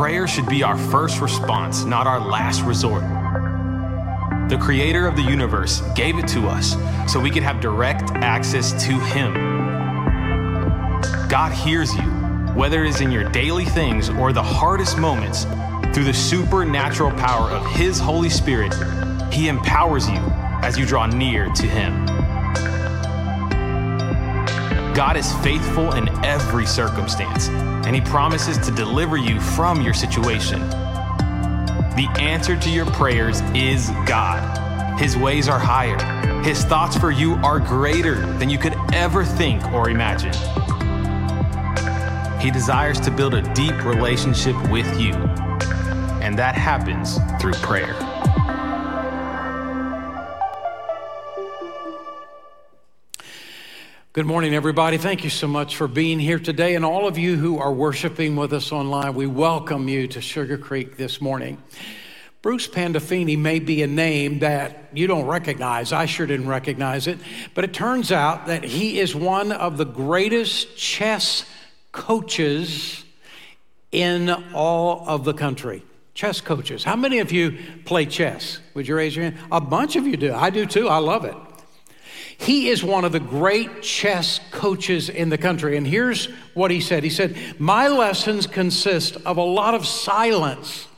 prayer should be our first response, not our last resort. The creator of the universe gave it to us so we could have direct access to Him. God hears you, whether it is in your daily things or the hardest moments, through the supernatural power of His Holy Spirit. He empowers you as you draw near to Him. God is faithful in every circumstance, and He promises to deliver you from your situation. The answer to your prayers is God. His ways are higher. His thoughts for you are greater than you could ever think or imagine. He desires to build a deep relationship with you, and that happens through prayer. Good morning, everybody. Thank you so much for being here today. And all of you who are worshiping with us online, we welcome you to Sugar Creek this morning. Bruce Pandolfini may be a name that you don't recognize. I sure didn't recognize it. But it turns out that he is one of the greatest chess coaches in all of the country. Chess coaches. How many of you play chess? Would you raise your hand? A bunch of you do. I do too. I love it. He is one of the great chess coaches in the country. And here's what he said He said, My lessons consist of a lot of silence.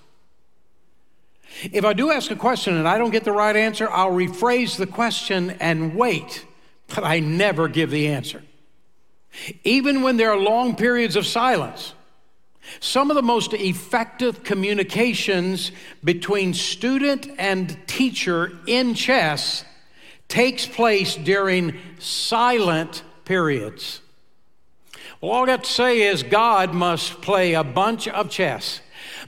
If I do ask a question and I don't get the right answer, I'll rephrase the question and wait, but I never give the answer. Even when there are long periods of silence, some of the most effective communications between student and teacher in chess takes place during silent periods. Well, all I got to say is God must play a bunch of chess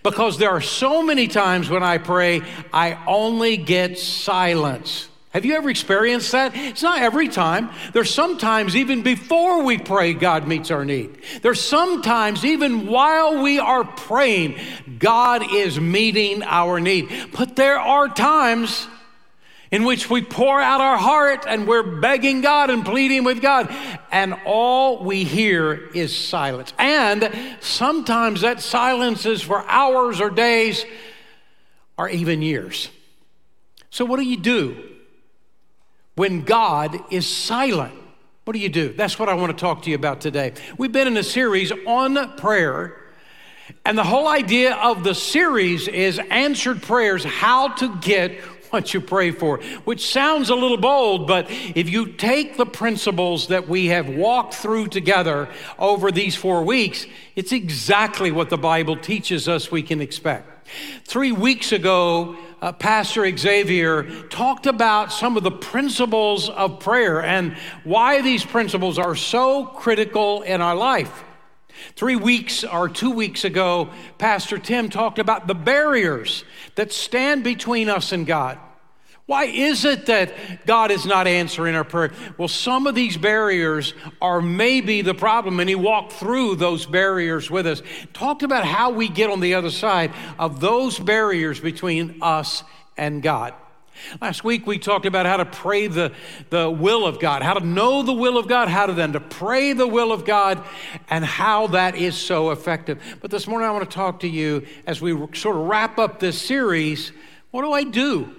because there are so many times when I pray, I only get silence. Have you ever experienced that? It's not every time. There's sometimes even before we pray, God meets our need. There's sometimes even while we are praying, God is meeting our need. But there are times in which we pour out our heart and we're begging God and pleading with God, and all we hear is silence. And sometimes that silence is for hours or days or even years. So, what do you do when God is silent? What do you do? That's what I want to talk to you about today. We've been in a series on prayer. And the whole idea of the series is answered prayers, how to get what you pray for, which sounds a little bold, but if you take the principles that we have walked through together over these four weeks, it's exactly what the Bible teaches us we can expect. Three weeks ago, uh, Pastor Xavier talked about some of the principles of prayer and why these principles are so critical in our life. Three weeks or two weeks ago, Pastor Tim talked about the barriers that stand between us and God. Why is it that God is not answering our prayer? Well, some of these barriers are maybe the problem, and He walked through those barriers with us. Talked about how we get on the other side of those barriers between us and God. Last week we talked about how to pray the, the will of God, how to know the will of God, how to then to pray the will of God, and how that is so effective. But this morning I want to talk to you as we sort of wrap up this series. What do I do?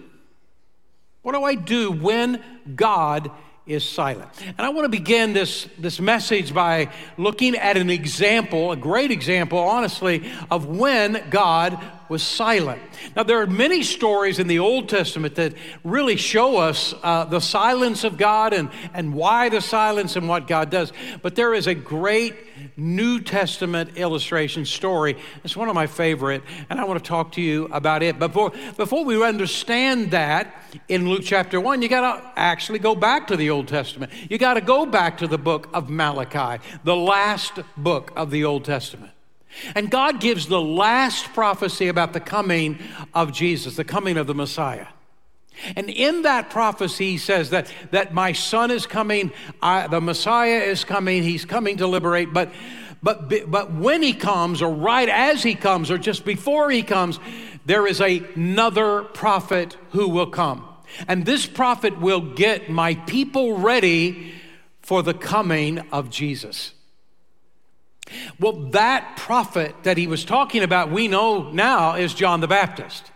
What do I do when God is silent? And I want to begin this, this message by looking at an example, a great example, honestly, of when God was silent. Now, there are many stories in the Old Testament that really show us uh, the silence of God and, and why the silence and what God does. But there is a great New Testament illustration story. It's one of my favorite, and I want to talk to you about it. Before, before we understand that in Luke chapter 1, you got to actually go back to the Old Testament. You got to go back to the book of Malachi, the last book of the Old Testament. And God gives the last prophecy about the coming of Jesus, the coming of the Messiah. And in that prophecy, he says that, that my son is coming, I, the Messiah is coming, he's coming to liberate. But, but, but when he comes, or right as he comes, or just before he comes, there is another prophet who will come. And this prophet will get my people ready for the coming of Jesus. Well, that prophet that he was talking about, we know now is John the Baptist.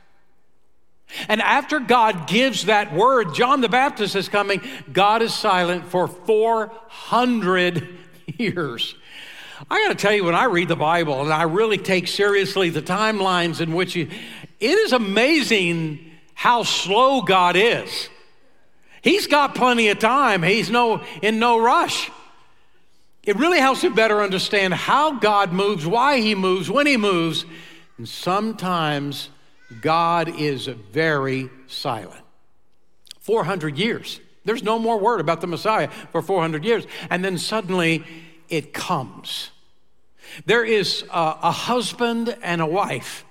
And after God gives that word, John the Baptist is coming, God is silent for 400 years. I got to tell you, when I read the Bible and I really take seriously the timelines in which you, it is amazing how slow God is. He's got plenty of time. He's no in no rush. It really helps you better understand how God moves, why he moves, when he moves. And sometimes God is very silent. 400 years. There's no more word about the Messiah for 400 years. And then suddenly it comes. There is a, a husband and a wife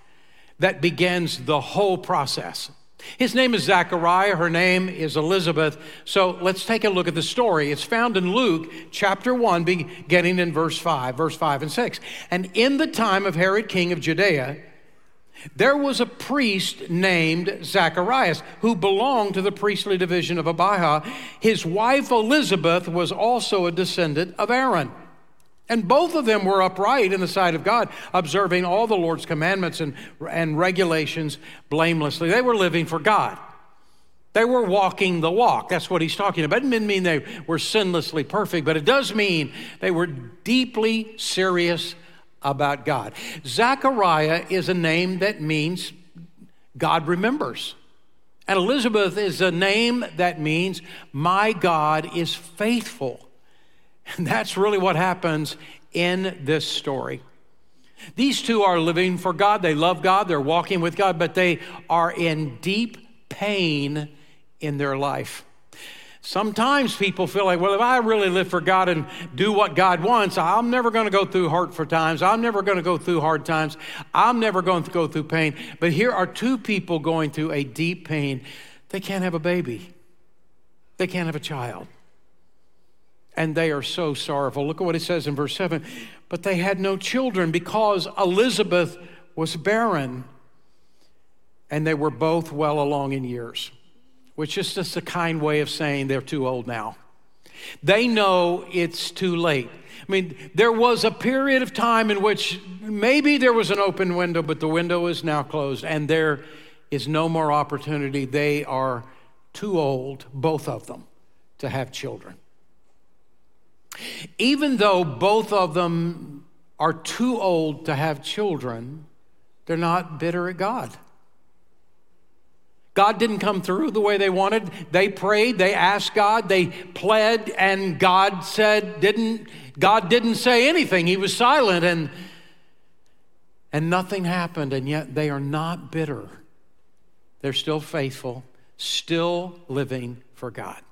that begins the whole process. His name is Zachariah, her name is Elizabeth. So let's take a look at the story. It's found in Luke chapter 1, beginning in verse 5, verse 5 and 6. And in the time of Herod, king of Judea, there was a priest named Zacharias who belonged to the priestly division of Abijah. His wife Elizabeth was also a descendant of Aaron. And both of them were upright in the sight of God, observing all the Lord's commandments and, and regulations blamelessly. They were living for God. They were walking the walk. That's what he's talking about. It didn't mean they were sinlessly perfect, but it does mean they were deeply serious about God. Zechariah is a name that means God remembers. And Elizabeth is a name that means my God is faithful. And that's really what happens in this story. These two are living for God. They love God. They're walking with God, but they are in deep pain in their life. Sometimes people feel like, well, if I really live for God and do what God wants, I'm never going to go through hurtful times. I'm never going to go through hard times. I'm never going to go through pain. But here are two people going through a deep pain. They can't have a baby, they can't have a child and they are so sorrowful. Look at what it says in verse 7 But they had no children because Elizabeth was barren, and they were both well along in years, which is just a kind way of saying they're too old now. They know it's too late. I mean, there was a period of time in which maybe there was an open window, but the window is now closed, and there is no more opportunity. They are too old, both of them, to have children. Even though both of them are too old to have children, they're not bitter at God. God didn't come through the way they wanted. They prayed, they asked God, they pled, and God said, didn't, God didn't say anything. He was silent and and nothing happened, and yet they are not bitter. They're still faithful, still living for God.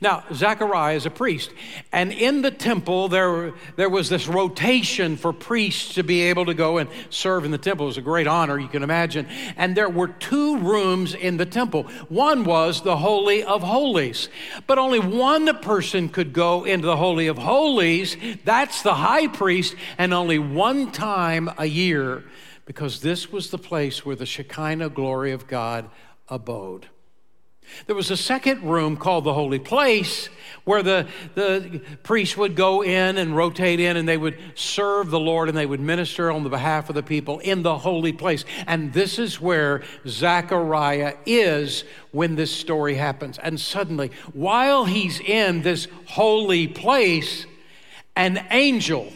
Now, Zechariah is a priest, and in the temple there, there was this rotation for priests to be able to go and serve in the temple. It was a great honor, you can imagine. And there were two rooms in the temple. One was the Holy of Holies, but only one person could go into the Holy of Holies. That's the high priest, and only one time a year, because this was the place where the Shekinah glory of God abode. There was a second room called the Holy Place where the, the priests would go in and rotate in and they would serve the Lord and they would minister on the behalf of the people in the holy place. And this is where Zechariah is when this story happens. And suddenly, while he's in this holy place, an angel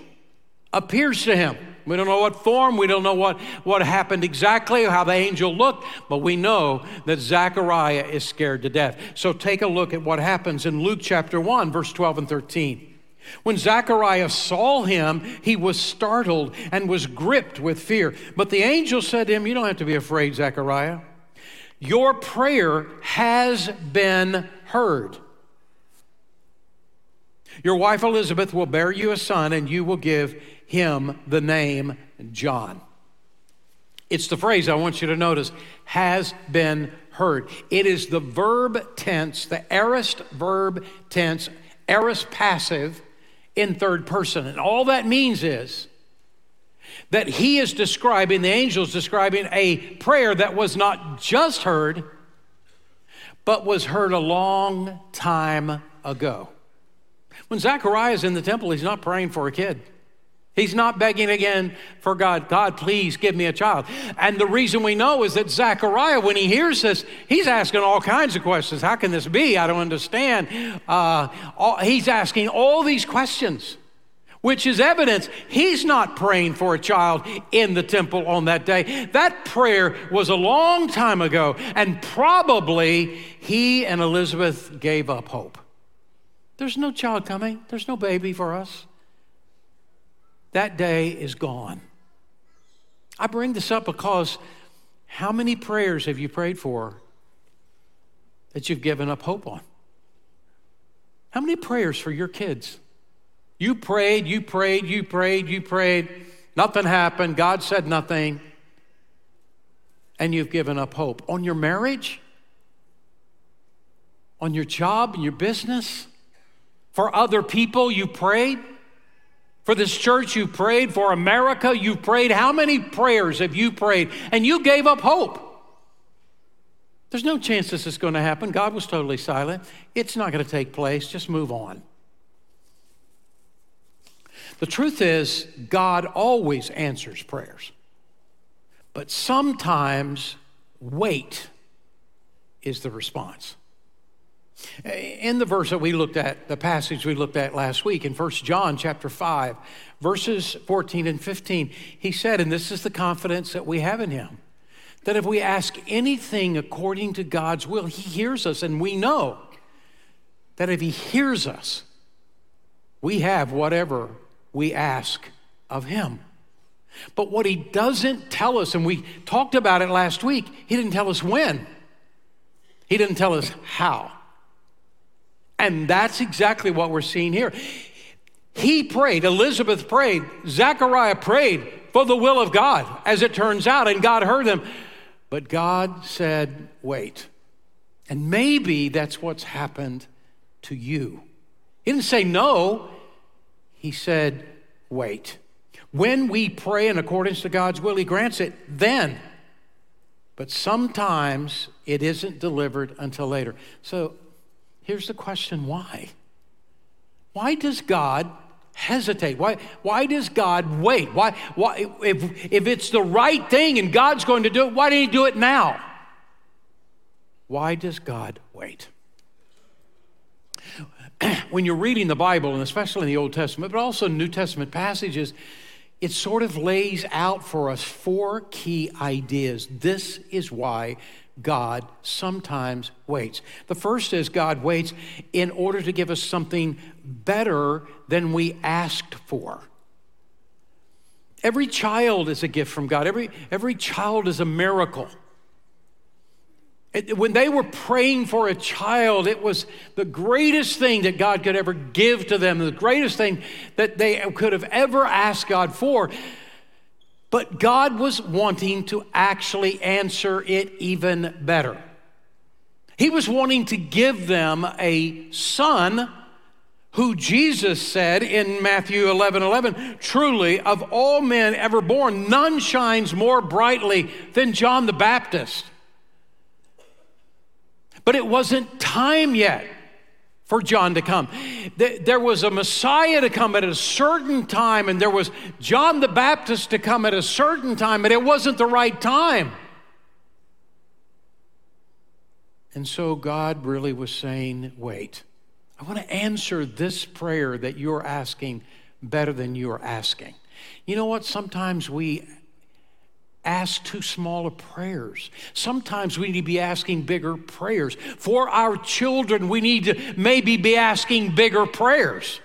appears to him. We don't know what form, we don't know what, what happened exactly, how the angel looked, but we know that Zechariah is scared to death. So take a look at what happens in Luke chapter 1, verse 12 and 13. When Zechariah saw him, he was startled and was gripped with fear. But the angel said to him, You don't have to be afraid, Zechariah. Your prayer has been heard. Your wife Elizabeth will bear you a son, and you will give him the name John. It's the phrase I want you to notice has been heard. It is the verb tense, the aorist verb tense, aorist passive in third person. And all that means is that he is describing, the angel's describing a prayer that was not just heard, but was heard a long time ago. When Zechariah is in the temple, he's not praying for a kid. He's not begging again for God, God, please give me a child. And the reason we know is that Zechariah, when he hears this, he's asking all kinds of questions. How can this be? I don't understand. Uh, all, he's asking all these questions, which is evidence he's not praying for a child in the temple on that day. That prayer was a long time ago, and probably he and Elizabeth gave up hope. There's no child coming, there's no baby for us that day is gone. I bring this up because how many prayers have you prayed for that you've given up hope on? How many prayers for your kids? You prayed, you prayed, you prayed, you prayed, nothing happened, God said nothing, and you've given up hope. On your marriage? On your job, in your business? For other people, you prayed? For this church, you prayed. For America, you prayed. How many prayers have you prayed? And you gave up hope. There's no chance this is going to happen. God was totally silent. It's not going to take place. Just move on. The truth is, God always answers prayers. But sometimes wait is the response. Uh, in the verse that we looked at, the passage we looked at last week in 1 John chapter 5, verses 14 and 15, he said, and this is the confidence that we have in him, that if we ask anything according to God's will, he hears us, and we know that if he hears us, we have whatever we ask of him. But what he doesn't tell us, and we talked about it last week, he didn't tell us when. He didn't tell us how. And that's exactly what we're seeing here. He prayed, Elizabeth prayed, Zechariah prayed for the will of God, as it turns out, and God heard them. But God said, wait. And maybe that's what's happened to you. He didn't say no, He said, wait. When we pray in accordance to God's will, He grants it then. But sometimes it isn't delivered until later. So Here's the question why? Why does God hesitate? Why, why does God wait? Why, why, if, if it's the right thing and God's going to do it, why didn't He do it now? Why does God wait? when you're reading the Bible, and especially in the Old Testament, but also New Testament passages, it sort of lays out for us four key ideas. This is why God sometimes waits. The first is God waits in order to give us something better than we asked for. Every child is a gift from God, every, every child is a miracle. When they were praying for a child, it was the greatest thing that God could ever give to them, the greatest thing that they could have ever asked God for. But God was wanting to actually answer it even better. He was wanting to give them a son who Jesus said in Matthew 11 11, truly, of all men ever born, none shines more brightly than John the Baptist. But it wasn't time yet for John to come. There was a Messiah to come at a certain time, and there was John the Baptist to come at a certain time, and it wasn't the right time. And so God really was saying, wait, I want to answer this prayer that you're asking better than you're asking. You know what? Sometimes we ask too small of prayers. Sometimes we need to be asking bigger prayers. For our children, we need to maybe be asking bigger prayers.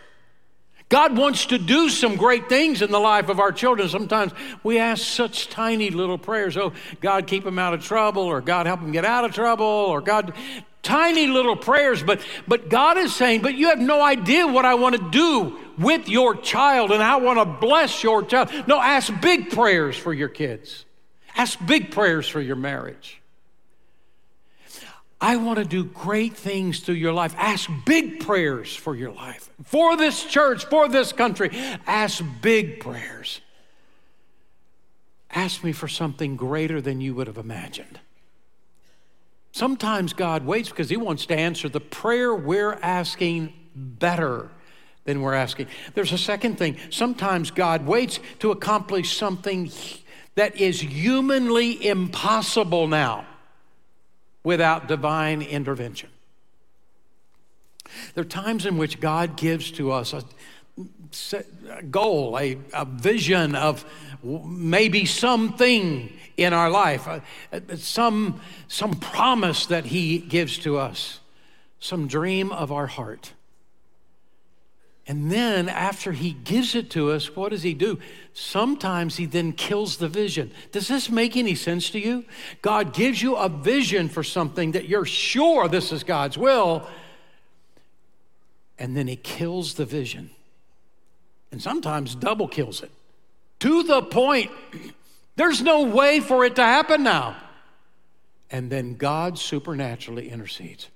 God wants to do some great things in the life of our children. Sometimes we ask such tiny little prayers. Oh, God, keep them out of trouble, or God, help them get out of trouble, or God, tiny little prayers. But, but God is saying, but you have no idea what I want to do with your child, and I want to bless your child. No, ask big prayers for your kids. Ask big prayers for your marriage. I want to do great things through your life. Ask big prayers for your life. For this church, for this country, ask big prayers. Ask me for something greater than you would have imagined. Sometimes God waits because He wants to answer the prayer we're asking better than we're asking. There's a second thing. Sometimes God waits to accomplish something that is humanly impossible now without divine intervention. There are times in which God gives to us a, goal, a, a, vision of maybe something in our life, some, some promise that He gives to us, some dream of our heart. And then, after he gives it to us, what does he do? Sometimes he then kills the vision. Does this make any sense to you? God gives you a vision for something that you're sure this is God's will, and then he kills the vision. And sometimes double kills it to the point there's no way for it to happen now. And then God supernaturally intercedes.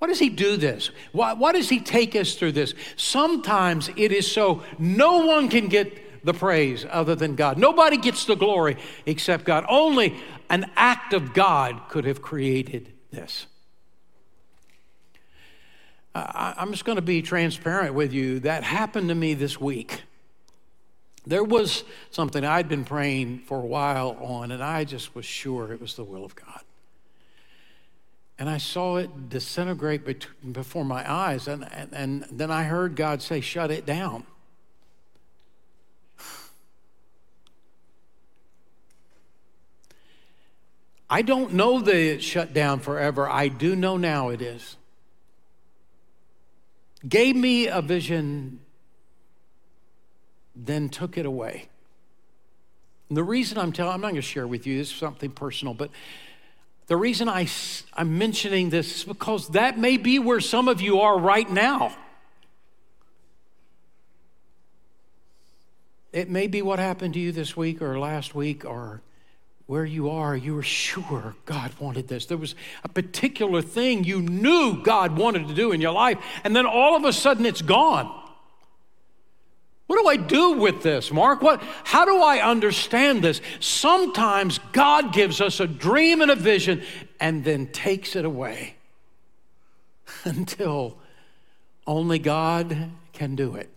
Why does he do this? Why, why does he take us through this? Sometimes it is so no one can get the praise other than God. Nobody gets the glory except God. Only an act of God could have created this. I, I'm just going to be transparent with you. That happened to me this week. There was something I'd been praying for a while on, and I just was sure it was the will of God. And I saw it disintegrate before my eyes. And, and, and then I heard God say, Shut it down. I don't know that it shut down forever. I do know now it is. Gave me a vision, then took it away. And the reason I'm telling, I'm not going to share with you, this is something personal, but the reason I, I'm mentioning this is because that may be where some of you are right now. It may be what happened to you this week or last week or where you are, you were sure God wanted this. There was a particular thing you knew God wanted to do in your life, and then all of a sudden it's gone. What do I do with this, Mark? What, how do I understand this? Sometimes God gives us a dream and a vision and then takes it away until only God can do it.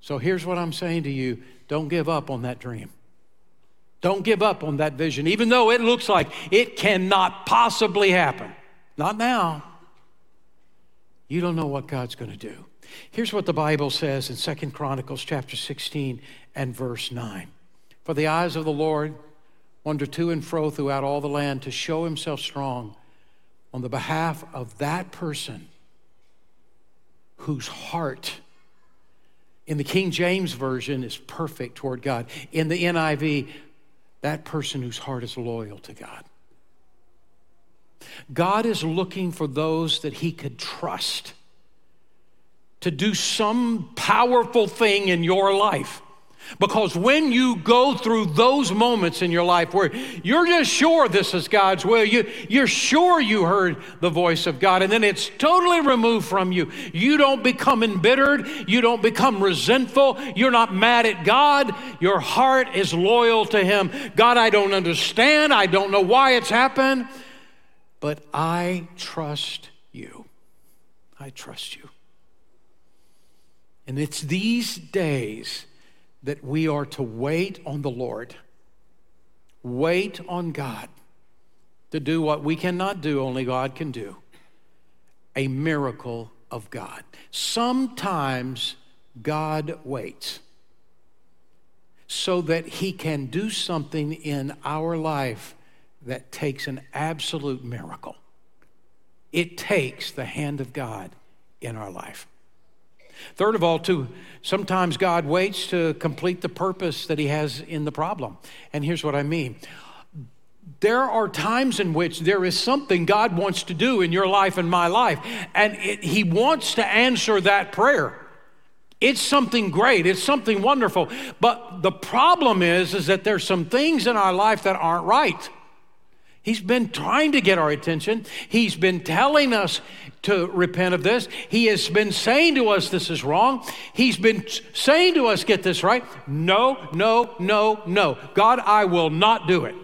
So here's what I'm saying to you don't give up on that dream. Don't give up on that vision, even though it looks like it cannot possibly happen. Not now. You don't know what God's going to do. Here's what the Bible says in Second Chronicles chapter 16 and verse 9. For the eyes of the Lord wander to and fro throughout all the land to show himself strong on the behalf of that person whose heart in the King James Version is perfect toward God. In the NIV, that person whose heart is loyal to God. God is looking for those that he could trust to do some powerful thing in your life. Because when you go through those moments in your life where you're just sure this is God's will, you, you're sure you heard the voice of God, and then it's totally removed from you. You don't become embittered, you don't become resentful, you're not mad at God. Your heart is loyal to Him. God, I don't understand, I don't know why it's happened, but I trust you. I trust you. And it's these days that we are to wait on the Lord, wait on God to do what we cannot do, only God can do a miracle of God. Sometimes God waits so that He can do something in our life that takes an absolute miracle. It takes the hand of God in our life. Third of all, too, sometimes God waits to complete the purpose that He has in the problem. And here's what I mean there are times in which there is something God wants to do in your life and my life, and it, He wants to answer that prayer. It's something great, it's something wonderful. But the problem is, is that there's some things in our life that aren't right. He's been trying to get our attention. He's been telling us to repent of this. He has been saying to us this is wrong. He's been saying to us, get this right. No, no, no, no. God, I will not do it.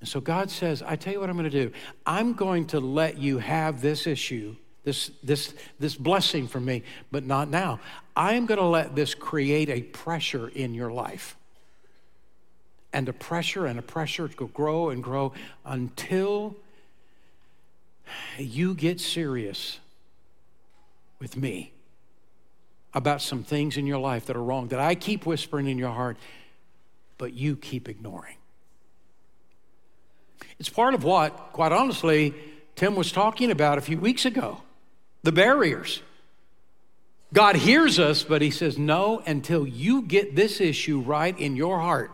And so God says, I tell you what I'm going to do. I'm going to let you have this issue this, this, this blessing from me, but not now. I am going to let this create a pressure in your life. And a pressure and a pressure to grow and grow until you get serious with me about some things in your life that are wrong that I keep whispering in your heart, but you keep ignoring. It's part of what, quite honestly, Tim was talking about a few weeks ago the barriers. God hears us, but He says, No, until you get this issue right in your heart,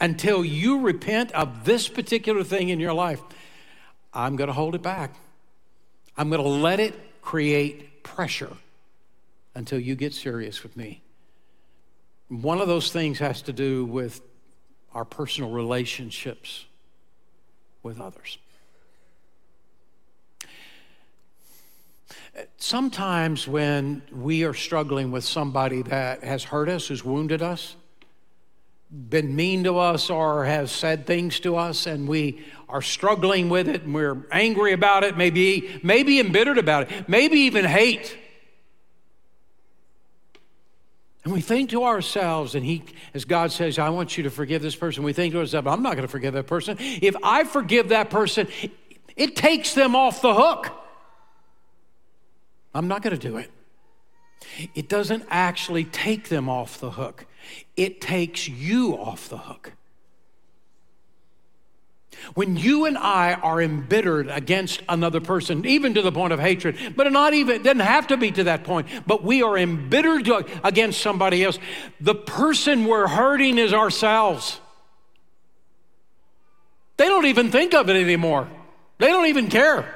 until you repent of this particular thing in your life, I'm going to hold it back. I'm going to let it create pressure until you get serious with me. One of those things has to do with our personal relationships with others. Sometimes, when we are struggling with somebody that has hurt us, who's wounded us, been mean to us, or has said things to us, and we are struggling with it, and we're angry about it, maybe, maybe embittered about it, maybe even hate. And we think to ourselves, and he, as God says, I want you to forgive this person, we think to ourselves, I'm not going to forgive that person. If I forgive that person, it takes them off the hook. I'm not going to do it. It doesn't actually take them off the hook, it takes you off the hook. When you and I are embittered against another person, even to the point of hatred, but not even, it doesn't have to be to that point, but we are embittered against somebody else, the person we're hurting is ourselves. They don't even think of it anymore, they don't even care.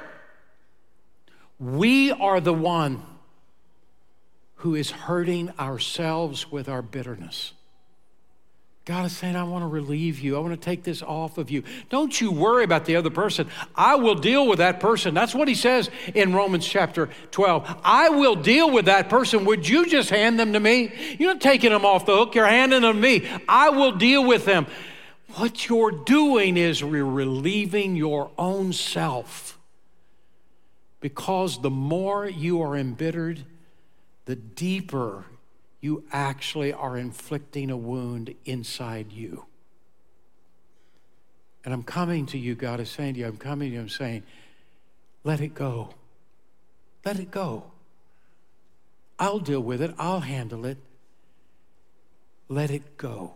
We are the one who is hurting ourselves with our bitterness. God is saying, I want to relieve you. I want to take this off of you. Don't you worry about the other person. I will deal with that person. That's what he says in Romans chapter 12. I will deal with that person. Would you just hand them to me? You're not taking them off the hook, you're handing them to me. I will deal with them. What you're doing is relieving your own self because the more you are embittered, the deeper you actually are inflicting a wound inside you. And I'm coming to you, God is saying to you, I'm coming to you, I'm saying, let it go. Let it go. I'll deal with it, I'll handle it. Let it go.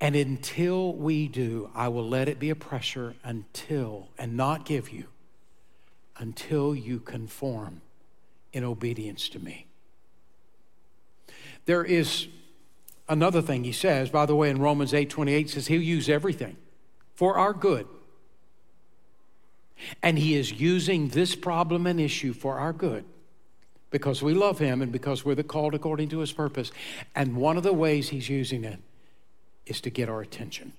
And until we do, I will let it be a pressure until, and not give you until you conform in obedience to me. There is another thing he says, by the way, in Romans 8 28 says he'll use everything for our good. And he is using this problem and issue for our good because we love him and because we're the called according to his purpose. And one of the ways he's using it is to get our attention.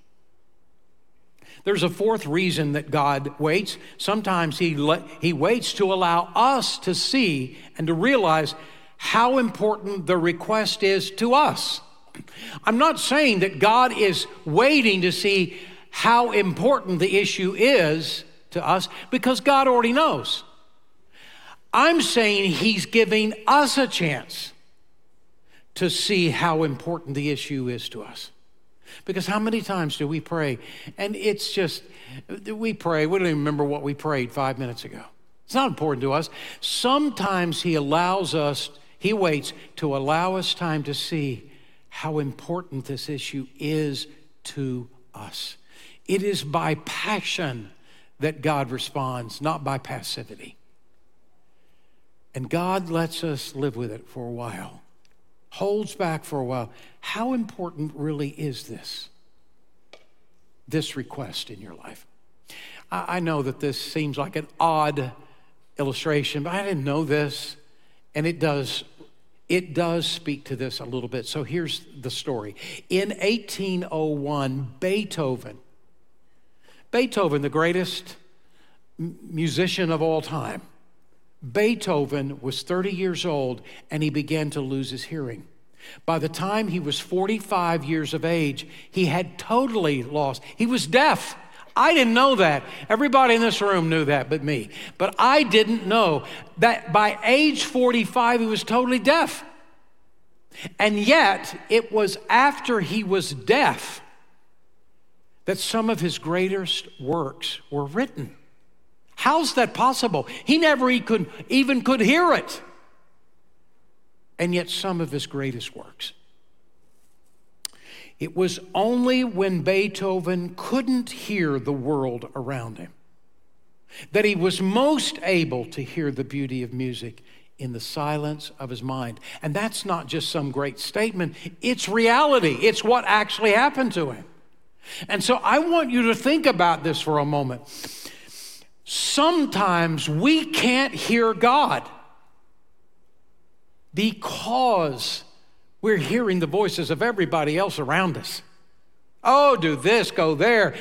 There's a fourth reason that God waits. Sometimes he, le- he waits to allow us to see and to realize how important the request is to us. I'm not saying that God is waiting to see how important the issue is to us because God already knows. I'm saying He's giving us a chance to see how important the issue is to us. Because how many times do we pray? And it's just, we pray, we don't even remember what we prayed five minutes ago. It's not important to us. Sometimes He allows us, He waits to allow us time to see how important this issue is to us. It is by passion that God responds, not by passivity. And God lets us live with it for a while holds back for a while. How important really is this? This request in your life. I know that this seems like an odd illustration, but I didn't know this, and it does it does speak to this a little bit. So here's the story. In 1801, Beethoven, Beethoven, the greatest musician of all time, Beethoven was 30 years old and he began to lose his hearing. By the time he was 45 years of age, he had totally lost. He was deaf. I didn't know that. Everybody in this room knew that but me. But I didn't know that by age 45, he was totally deaf. And yet, it was after he was deaf that some of his greatest works were written. How's that possible? He never even could hear it. And yet, some of his greatest works. It was only when Beethoven couldn't hear the world around him that he was most able to hear the beauty of music in the silence of his mind. And that's not just some great statement, it's reality. It's what actually happened to him. And so I want you to think about this for a moment. Sometimes we can't hear God because we're hearing the voices of everybody else around us. Oh, do this, go there.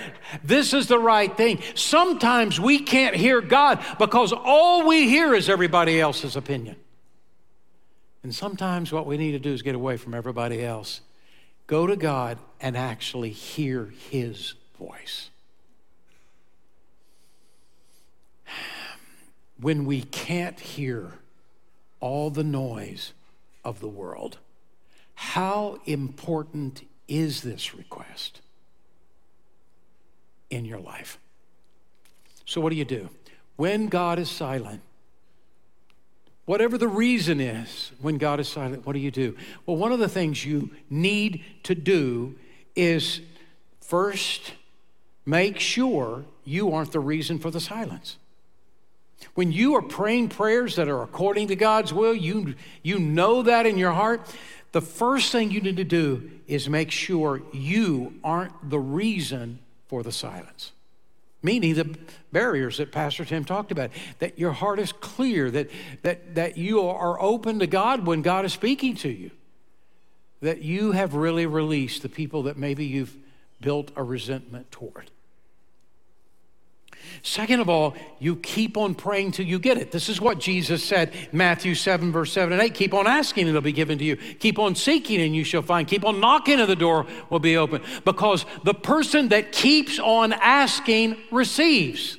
This is the right thing. Sometimes we can't hear God because all we hear is everybody else's opinion. And sometimes what we need to do is get away from everybody else, go to God, and actually hear His voice. When we can't hear all the noise of the world, how important is this request in your life? So, what do you do? When God is silent, whatever the reason is, when God is silent, what do you do? Well, one of the things you need to do is first make sure you aren't the reason for the silence. When you are praying prayers that are according to God's will, you, you know that in your heart. The first thing you need to do is make sure you aren't the reason for the silence. Meaning the barriers that Pastor Tim talked about, that your heart is clear, that, that, that you are open to God when God is speaking to you, that you have really released the people that maybe you've built a resentment toward. Second of all, you keep on praying till you get it. This is what Jesus said, Matthew 7, verse 7 and 8. Keep on asking, and it'll be given to you. Keep on seeking, and you shall find. Keep on knocking, and the door will be open. Because the person that keeps on asking receives.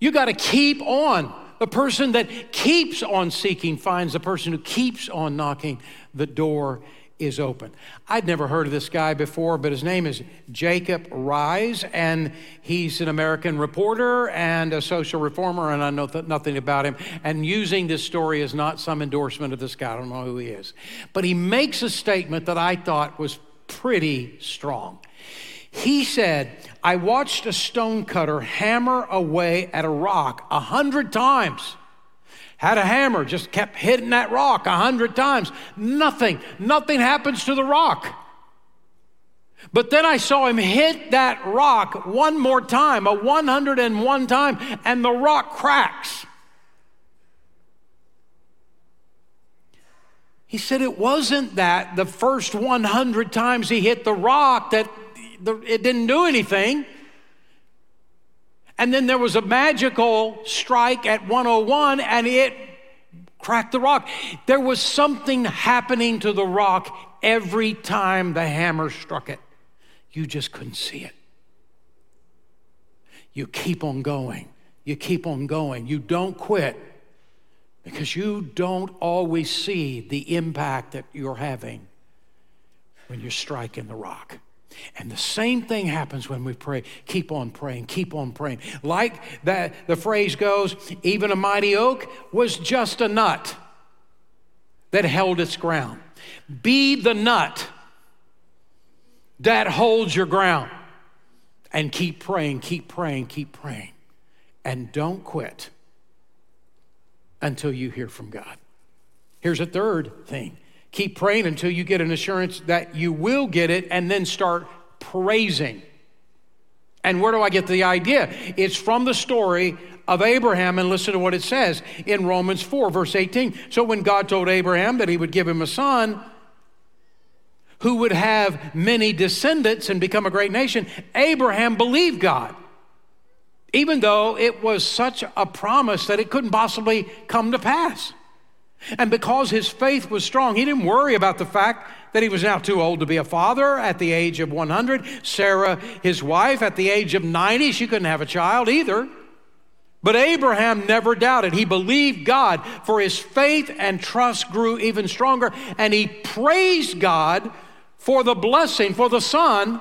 You got to keep on. The person that keeps on seeking finds. The person who keeps on knocking, the door is open. I'd never heard of this guy before, but his name is Jacob Riis, and he's an American reporter and a social reformer, and I know th- nothing about him. And using this story is not some endorsement of this guy, I don't know who he is. But he makes a statement that I thought was pretty strong. He said, I watched a stonecutter hammer away at a rock a hundred times had a hammer, just kept hitting that rock a hundred times. Nothing, nothing happens to the rock. But then I saw him hit that rock one more time, a 101 time, and the rock cracks. He said it wasn't that the first 100 times he hit the rock that it didn't do anything. And then there was a magical strike at 101 and it cracked the rock. There was something happening to the rock every time the hammer struck it. You just couldn't see it. You keep on going. You keep on going. You don't quit because you don't always see the impact that you're having when you're striking the rock. And the same thing happens when we pray. Keep on praying, keep on praying. Like that the phrase goes, even a mighty oak was just a nut that held its ground. Be the nut that holds your ground. And keep praying, keep praying, keep praying. And don't quit until you hear from God. Here's a third thing Keep praying until you get an assurance that you will get it and then start praising. And where do I get the idea? It's from the story of Abraham, and listen to what it says in Romans 4, verse 18. So when God told Abraham that he would give him a son who would have many descendants and become a great nation, Abraham believed God, even though it was such a promise that it couldn't possibly come to pass. And because his faith was strong, he didn't worry about the fact that he was now too old to be a father at the age of 100. Sarah, his wife, at the age of 90, she couldn't have a child either. But Abraham never doubted. He believed God, for his faith and trust grew even stronger, and he praised God for the blessing, for the son,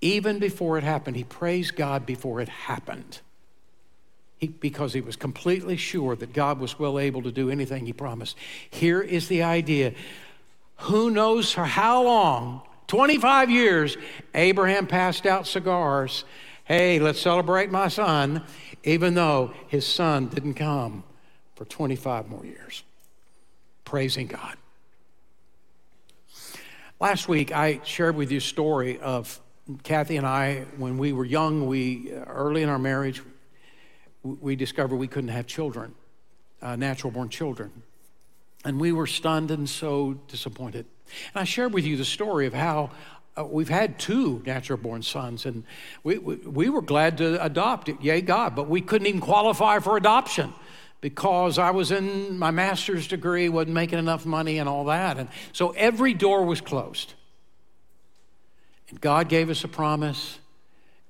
even before it happened. He praised God before it happened. Because he was completely sure that God was well able to do anything he promised. Here is the idea who knows for how long, 25 years, Abraham passed out cigars. Hey, let's celebrate my son even though his son didn't come for 25 more years. Praising God. Last week, I shared with you a story of Kathy and I when we were young. We early in our marriage, we discovered we couldn't have children, uh, natural born children, and we were stunned and so disappointed. And I shared with you the story of how uh, we've had two natural born sons, and we, we, we, were glad to adopt it, yay, God, but we couldn't even qualify for adoption because I was in my master's degree, wasn't making enough money, and all that. And so every door was closed. And God gave us a promise,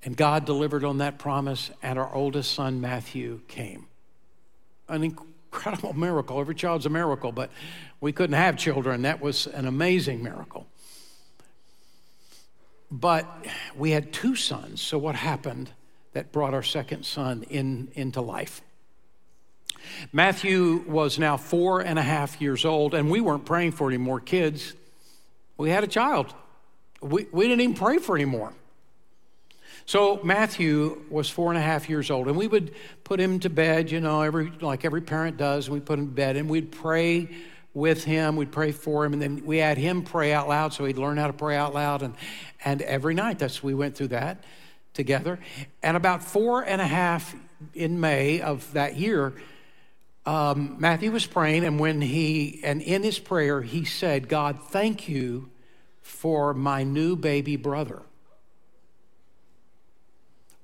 and God delivered on that promise, and our oldest son, Matthew, came. An incredible miracle. Every child's a miracle, but we couldn't have children. That was an amazing miracle. But we had two sons. So what happened that brought our second son in, into life? Matthew was now four and a half years old, and we weren't praying for any more kids. We had a child. We, we didn't even pray for any more. So Matthew was four and a half years old, and we would put him to bed, you know, every like every parent does. We put him to bed, and we'd pray with him. We'd pray for him, and then we had him pray out loud, so he'd learn how to pray out loud. And, and every night, that's we went through that together. And about four and a half in May of that year, um, Matthew was praying, and when he and in his prayer he said, "God, thank you for my new baby brother."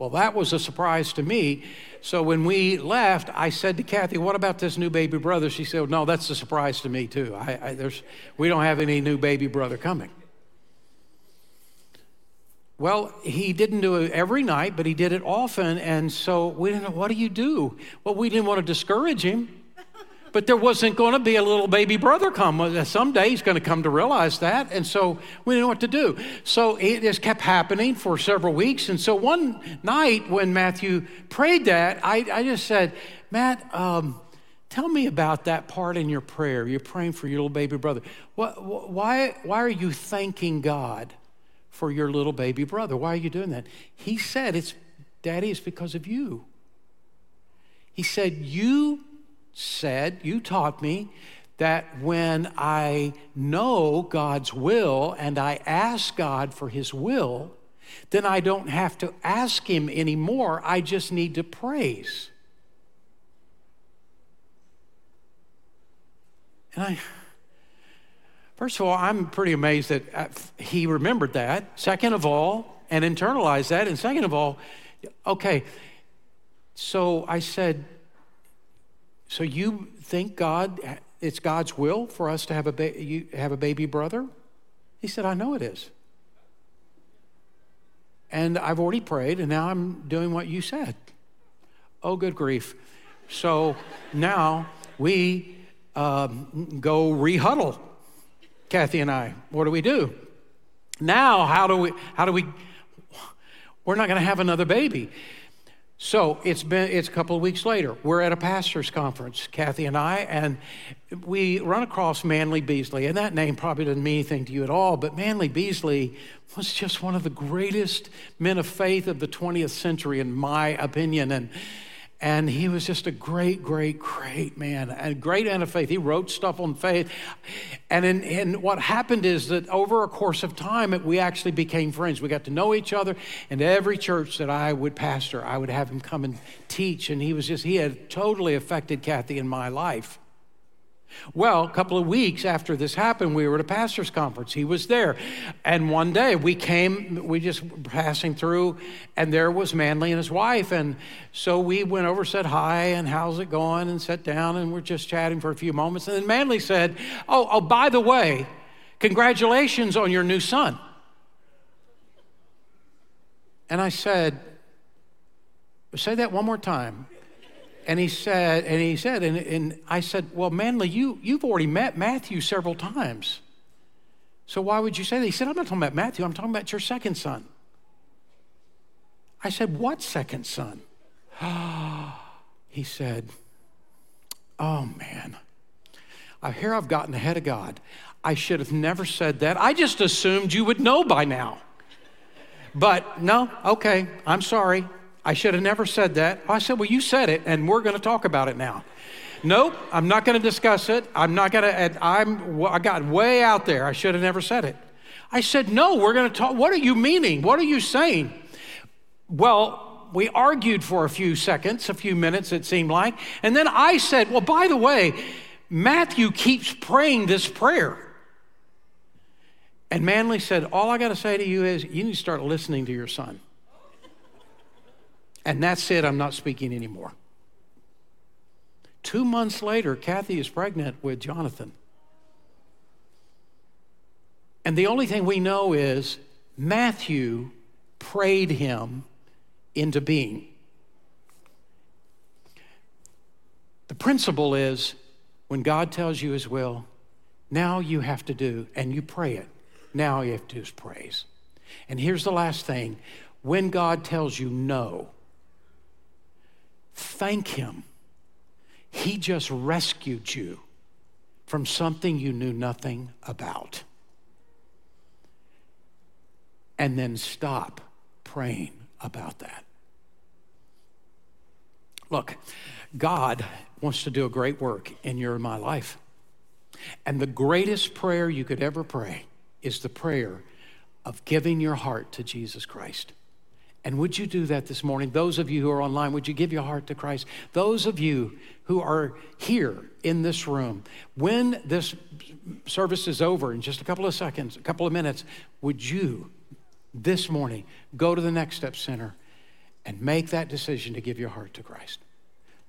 Well, that was a surprise to me. So when we left, I said to Kathy, What about this new baby brother? She said, No, that's a surprise to me, too. I, I, there's, we don't have any new baby brother coming. Well, he didn't do it every night, but he did it often. And so we didn't know, What do you do? Well, we didn't want to discourage him. But there wasn't going to be a little baby brother come. Someday he's going to come to realize that. And so we didn't know what to do. So it just kept happening for several weeks. And so one night when Matthew prayed that, I, I just said, Matt, um, tell me about that part in your prayer. You're praying for your little baby brother. What, why, why are you thanking God for your little baby brother? Why are you doing that? He said, It's, Daddy, it's because of you. He said, You said, you taught me that when I know God's will and I ask God for His will, then I don't have to ask Him anymore. I just need to praise. And I, first of all, I'm pretty amazed that uh, he remembered that. Second of all, and internalized that. And second of all, okay, so I said, so you think God, it's God's will for us to have a, ba- you have a baby brother? He said, I know it is. And I've already prayed, and now I'm doing what you said. Oh, good grief. So now we um, go rehuddle, Kathy and I. What do we do? Now, how do we, how do we, we're not going to have another baby. So it's been it's a couple of weeks later. We're at a pastors conference, Kathy and I, and we run across Manley Beasley. And that name probably doesn't mean anything to you at all, but Manley Beasley was just one of the greatest men of faith of the 20th century, in my opinion. And and he was just a great, great, great man, and great man of faith. He wrote stuff on faith. And, in, and what happened is that over a course of time, we actually became friends. We got to know each other. And every church that I would pastor, I would have him come and teach. And he was just, he had totally affected Kathy in my life. Well, a couple of weeks after this happened, we were at a pastor's conference. He was there. And one day we came, we just passing through, and there was Manley and his wife. And so we went over, said hi, and how's it going, and sat down, and we're just chatting for a few moments. And then Manley said, Oh, oh, by the way, congratulations on your new son. And I said, Say that one more time. And he said, and he said, and, and I said, Well, Manley, you, you've already met Matthew several times. So why would you say that? He said, I'm not talking about Matthew, I'm talking about your second son. I said, What second son? he said, Oh man, I hear I've gotten ahead of God. I should have never said that. I just assumed you would know by now. But no, okay, I'm sorry. I should have never said that. I said, Well, you said it, and we're going to talk about it now. Nope, I'm not going to discuss it. I'm not going to, I'm, I got way out there. I should have never said it. I said, No, we're going to talk. What are you meaning? What are you saying? Well, we argued for a few seconds, a few minutes, it seemed like. And then I said, Well, by the way, Matthew keeps praying this prayer. And Manley said, All I got to say to you is, you need to start listening to your son. And that's it, I'm not speaking anymore. Two months later, Kathy is pregnant with Jonathan. And the only thing we know is Matthew prayed him into being. The principle is when God tells you his will, now you have to do, and you pray it. Now you have to do is praise. And here's the last thing when God tells you no, Thank Him. He just rescued you from something you knew nothing about. And then stop praying about that. Look, God wants to do a great work in your and my life. And the greatest prayer you could ever pray is the prayer of giving your heart to Jesus Christ. And would you do that this morning? Those of you who are online, would you give your heart to Christ? Those of you who are here in this room, when this service is over in just a couple of seconds, a couple of minutes, would you this morning go to the Next Step Center and make that decision to give your heart to Christ?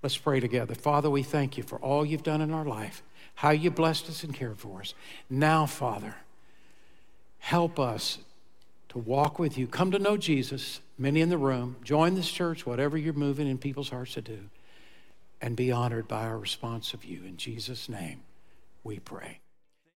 Let's pray together. Father, we thank you for all you've done in our life, how you blessed us and cared for us. Now, Father, help us to walk with you. Come to know Jesus, many in the room. Join this church, whatever you're moving in people's hearts to do, and be honored by our response of you. In Jesus' name, we pray.